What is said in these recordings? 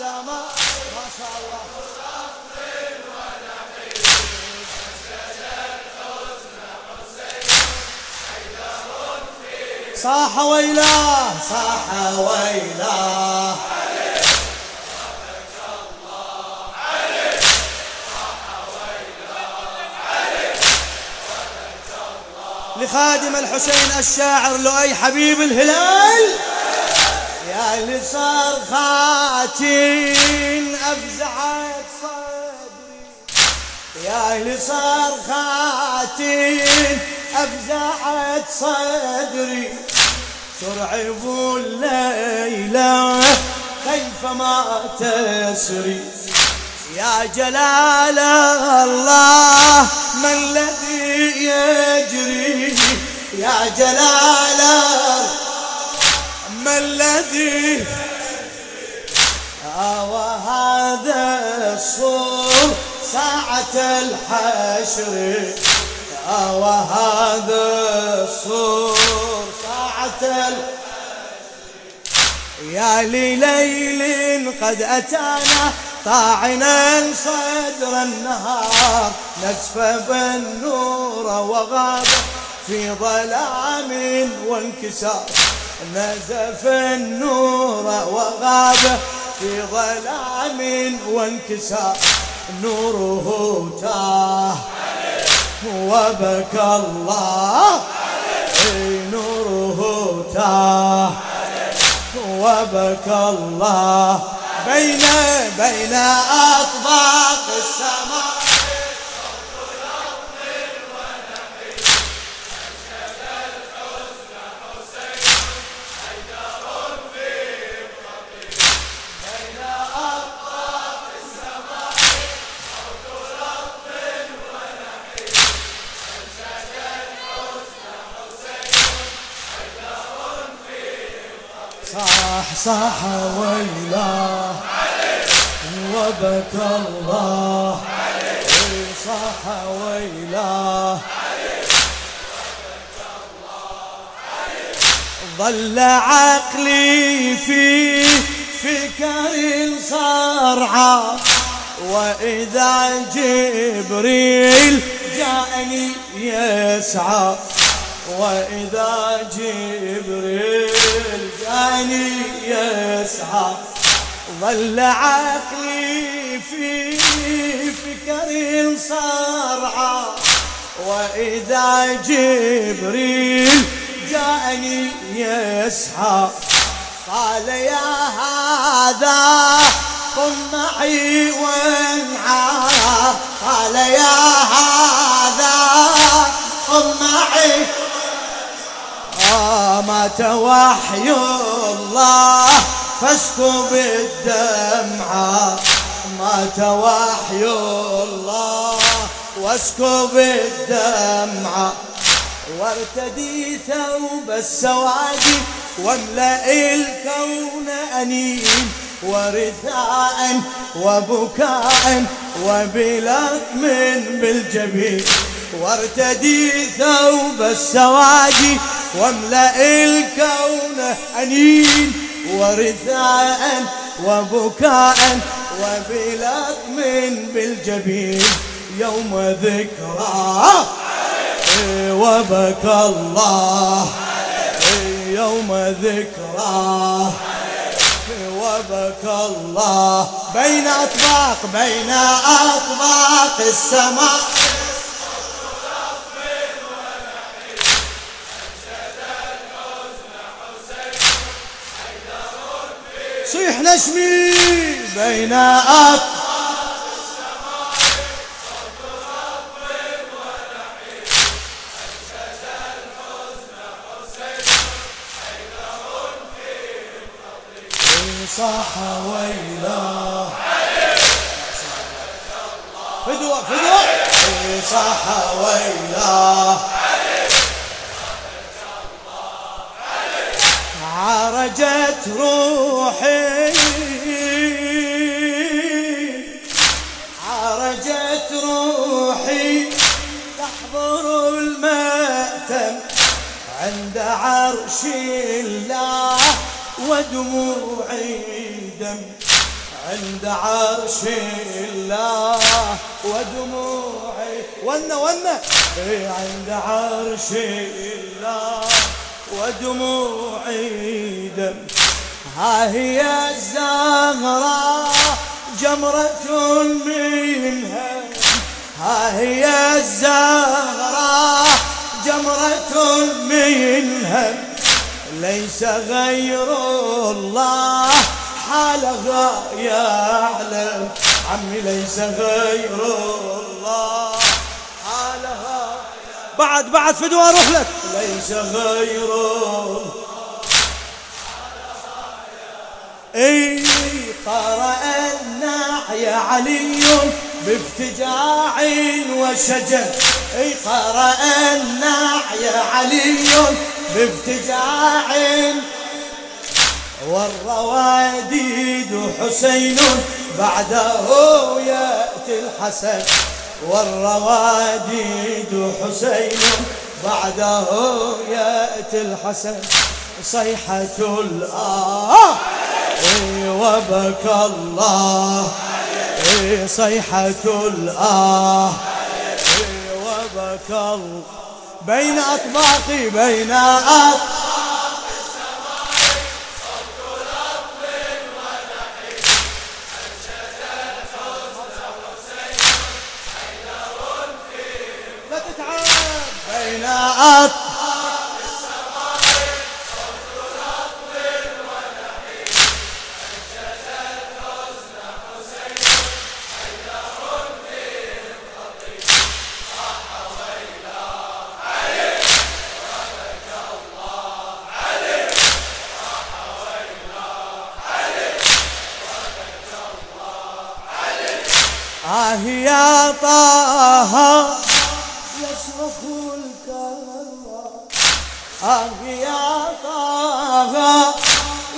السماء ما شاء الله صاح ويلاه صاح ويلاه لخادم الحسين الشاعر لؤي حبيب الهلال. يا اللي صار خاتين أفزعت صدري. يا خاتين أفزعت صدري. ترعب الليلة كيف ما تسري. يا جلال الله ما الذي يجري؟ يا جلال ما الذي وهذا الصور ساعة الحشر. وهذا الصور ساعة الحشر. يا لليل قد أتانا طاعنا صدر النهار. نزف بالنور وغاب في ظلام وانكسار. نزف النور وغاب في ظلام وانكسار نوره تاه. وبكى الله نوره تاه. وبكى الله بين بين أطباق السماء. صاح ويلاه. وبكى الله. صاح ويلاه. ظل عقلي في فكر صرعى وإذا جبريل جاءني يسعى. وإذا جبريل جاني يسعى ظل عقلي في فكر صرعى. وإذا جبريل جاءني يسعى قال يا هذا قم معي وانعى. قال يا هذا قم معي مات وحي الله فاسكب الدمعة مات وحي الله واسكب الدمعة وارتدي ثوب السواد واملأ الكون أنين. ورثاء وبكاء وبلطم بالجبين. وارتدي ثوب السواد واملأ الكون أنين ورثاء وبكاء وبلطم بالجبين يوم ذكرى. وبكى الله. يوم ذكرى. وبكى الله. بين أطباق بين أطباق السماء. نسمي بين أطباق صاح ويلاه فدوة فدوة صاح ويلاه عرجت روحي عرش الله ودموعي دم عند عرش الله ودموعي ون ون عند عرش الله ودموعي دم ها هي الزهراء جمرة منها ها هي الزهراء غير الله حالها يعلم عمي ليس غير الله حالها بعد بعد فدوى أروح لك. ليس غير إي قرأ النعي علي بافتجاع وشجن إي قرأ النعي علي بافتجاع والرواديد حسين بعده يأتي الحسن. والرواديد حسين بعده يأتي الحسن. صيحة الآه وبكى الله. صيحة الآه وبكى الله. بين أطباقي بين أطباقي. آه يا طه. يصرخ الكرة آه يا طه.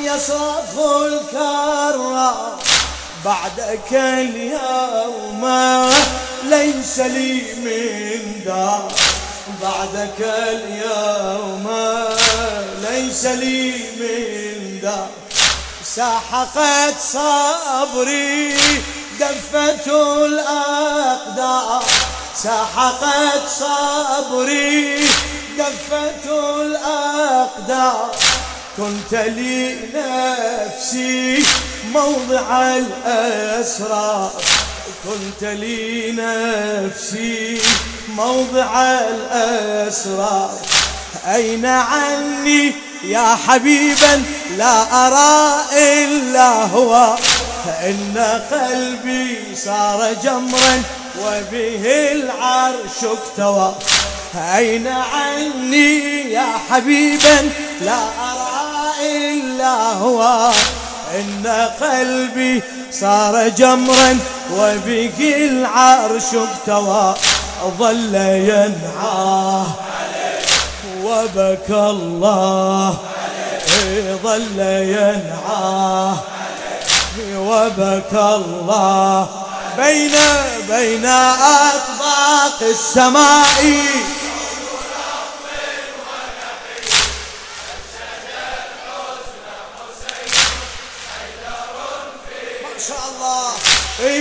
يصرخ الكرة. بعدك اليوم ليس لي من دار. بعدك اليوم ليس لي من دار. سحقت صبري دفت الأقدار سحقت صبري. دفت الأقدار كنت لي نفسي موضع الأسرار. كنت لي نفسي موضع الأسرار. أين عني يا حبيبا؟ لا أرى إلا هو. إن قلبي صار جمرا وبه العرش اكتوى. أين عني يا حبيبا؟ لا أرى إلا هو. إن قلبي صار جمرا وبه العرش اكتوى. ظل ينعاه وبكى الله. ظل ينعاه وبكى الله بين بين أطباق السماء. ما شاء الله.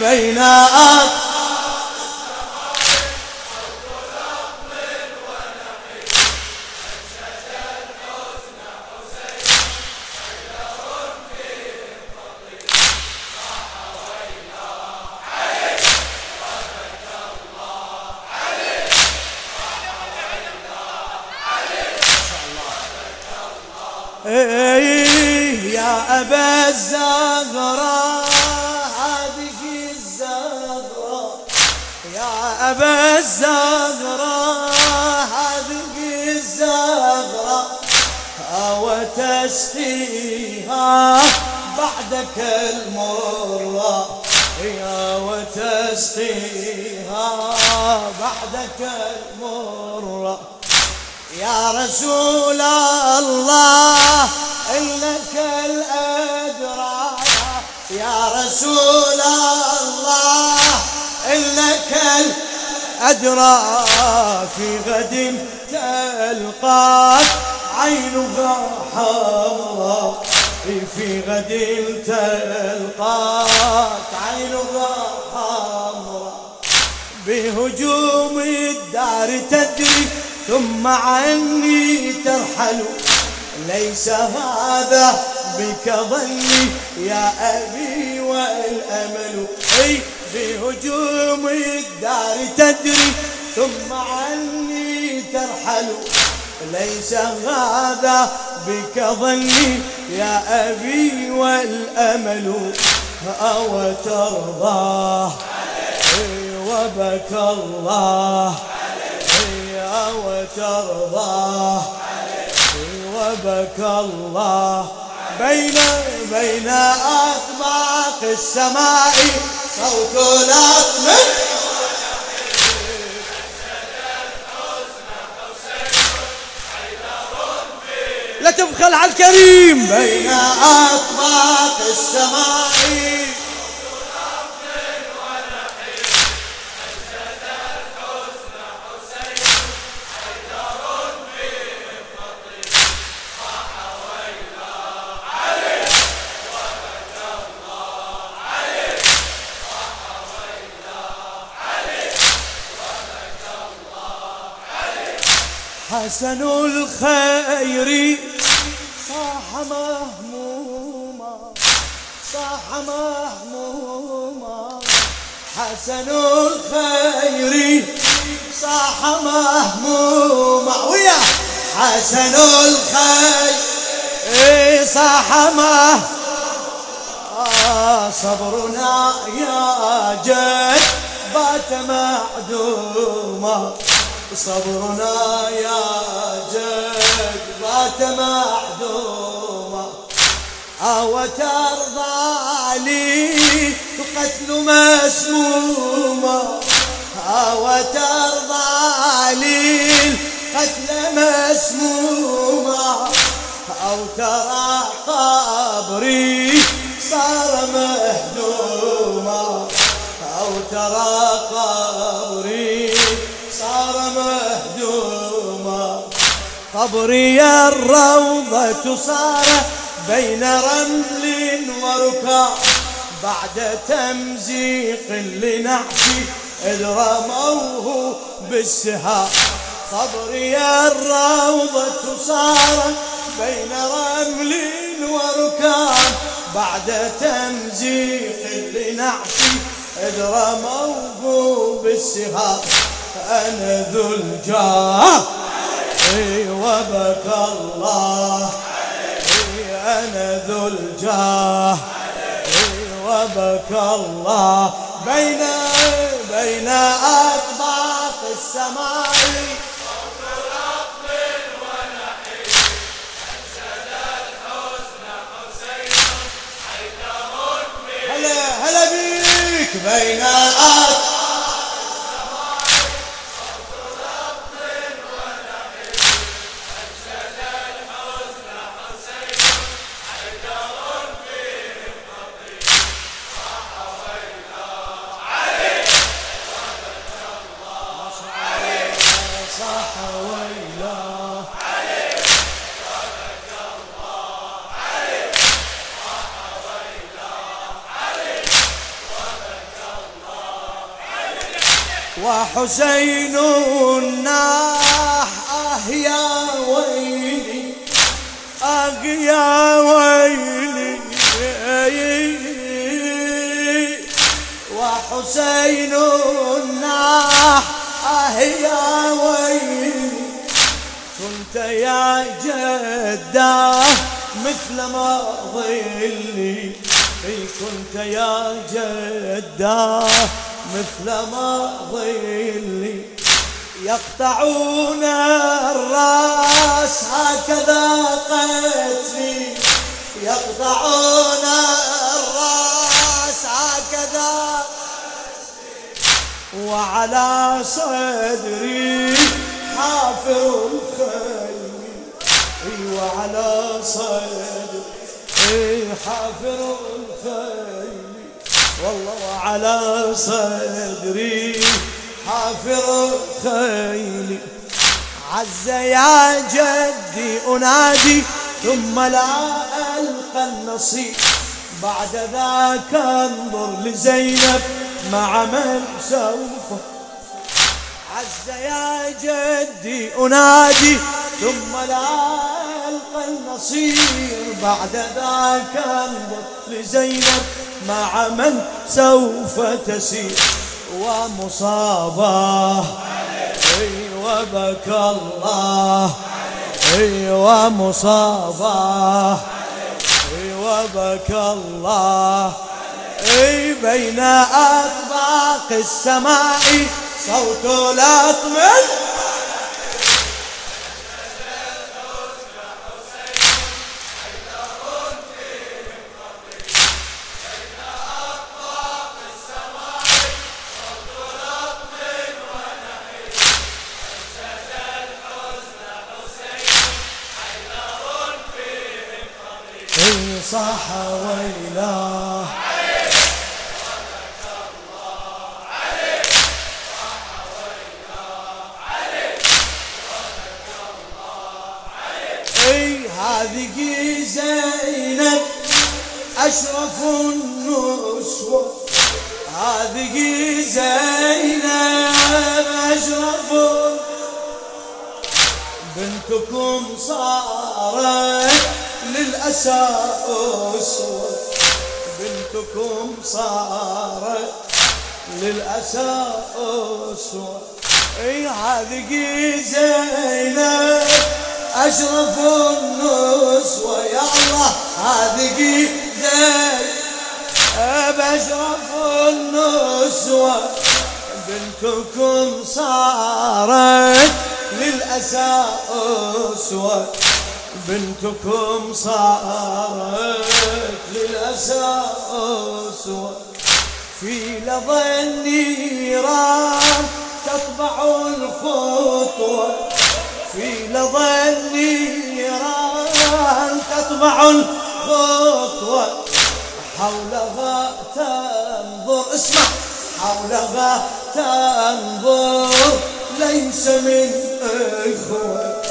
بين أطباق أبا الزغراء هذه الزغراء. يا أبا الزغراء هذه الزغراء. وتسقيها بعدك المرة يا وتسقيها بعدك المرة يا رسول الله إنك الأدرى يا رسول الله إنك الأدرى في غد تلقاك عينها حمراء في غد تلقاك عينها حمراء بهجوم الدار تدري ثم عني ترحل. ليس هذا بك ظني يا أبي. والأمل أي بهجوم الدار تدري ثم عني ترحل. ليس هذا بك ظني يا أبي والأمل. أو ترضاه. وبكى الله. أو ترضاه. وبكى الله. بين بين أطباق السماء صوت الأطمئن لا تبخل على الكريم. بين أطباق السماء حسن الخير. صاح مهموما صاح مهموما. حسن الخير صاح مهموما. ويا حسن الخير. صاح مهموما. صبرنا يا جد بات معدوما. صبرنا يا جد بات معدوما أو ترضى لي قتل مسموما. أو ترضى لي قتل مسموما. أو ترى قبري صار مهدوما. أو ترى قبري قبري الروضة صار بين رمل وركاب بعد تمزيق لنعشي إذ رموه بالسهام قبري الروضة صار بين رمل وركاب بعد تمزيق لنعشي إذ رموه بالسهام أنا ذو الجاه. وبكى الله. أنا ذو الجاه. وبكى الله. بين بين أطباق السماء. هلا بيك. بين وحسين ناح آه يا ويلي آه يا ويلي. وحسين ناح آه يا ويلي كنت يا جداه مثل ما ظلي كنت يا جداه مثل ما ظلي يقطعون الرأس هكذا قتلي. يقطعون الرأس هكذا وعلى صدري حافر الخيل. وعلى صدري اي حافر الخيل. والله وعلى صدري حافر الخيل عز يا جدي أنادي ثم لا ألقى النصيب. بعد ذاك انظر لزينب مع من سوف. عز يا جدي أنادي ثم لا ألقى النصير بعد ذاك انظر لزينب مع من سوف تسير ومصابة. وبكى الله. ومصابة. وبكى الله. بين أطباق السماء صوت الأطمن هذه زينب أشرف النسوة. هذه زينب أشرف. بنتكم صارت للأسى أسوة بنتكم صارت للأسى أسوة إي هذه زينب أشرف النسوة يا الله هذه زينب أشرف النسوة بنتكم صارت للأسى أسوة بنتكم صارت للأسى أسوة في لظى النيران تطبع الخطوة. في لظى النيران تطبع الخطوة حولها تنظر. اسمع. حولها تنظر. ليس من إخوة.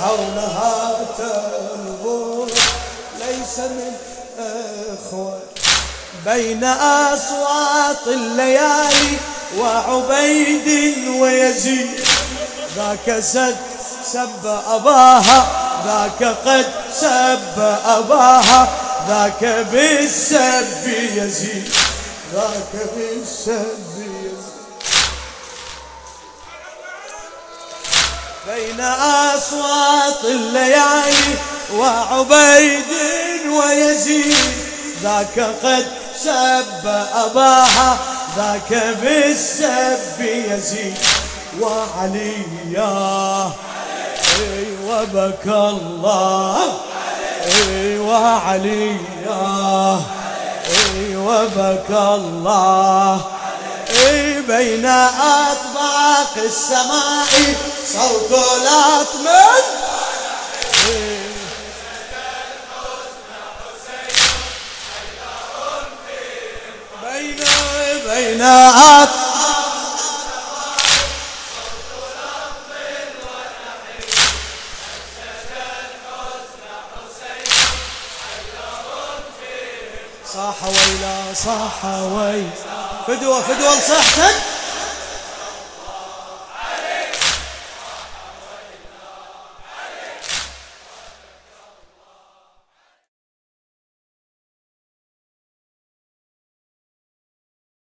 حولها تنظر. ليس من إخوة. بين أصوات الليالي وعبيد ويزيد. ذاك سد سب أباها ذاك قد سب أباها ذاك بالسب يزيد ذاك بالسب بين أصوات الليالي وعبيد ويزيد ذاك قد سب أباها ذاك بالسب يزيد. وعليا وبكى الله. وعليا وبكى الله. بين أطباق السماء صوت الأطمن بين بين أطباق ويلا فدوة فدوة لصحتك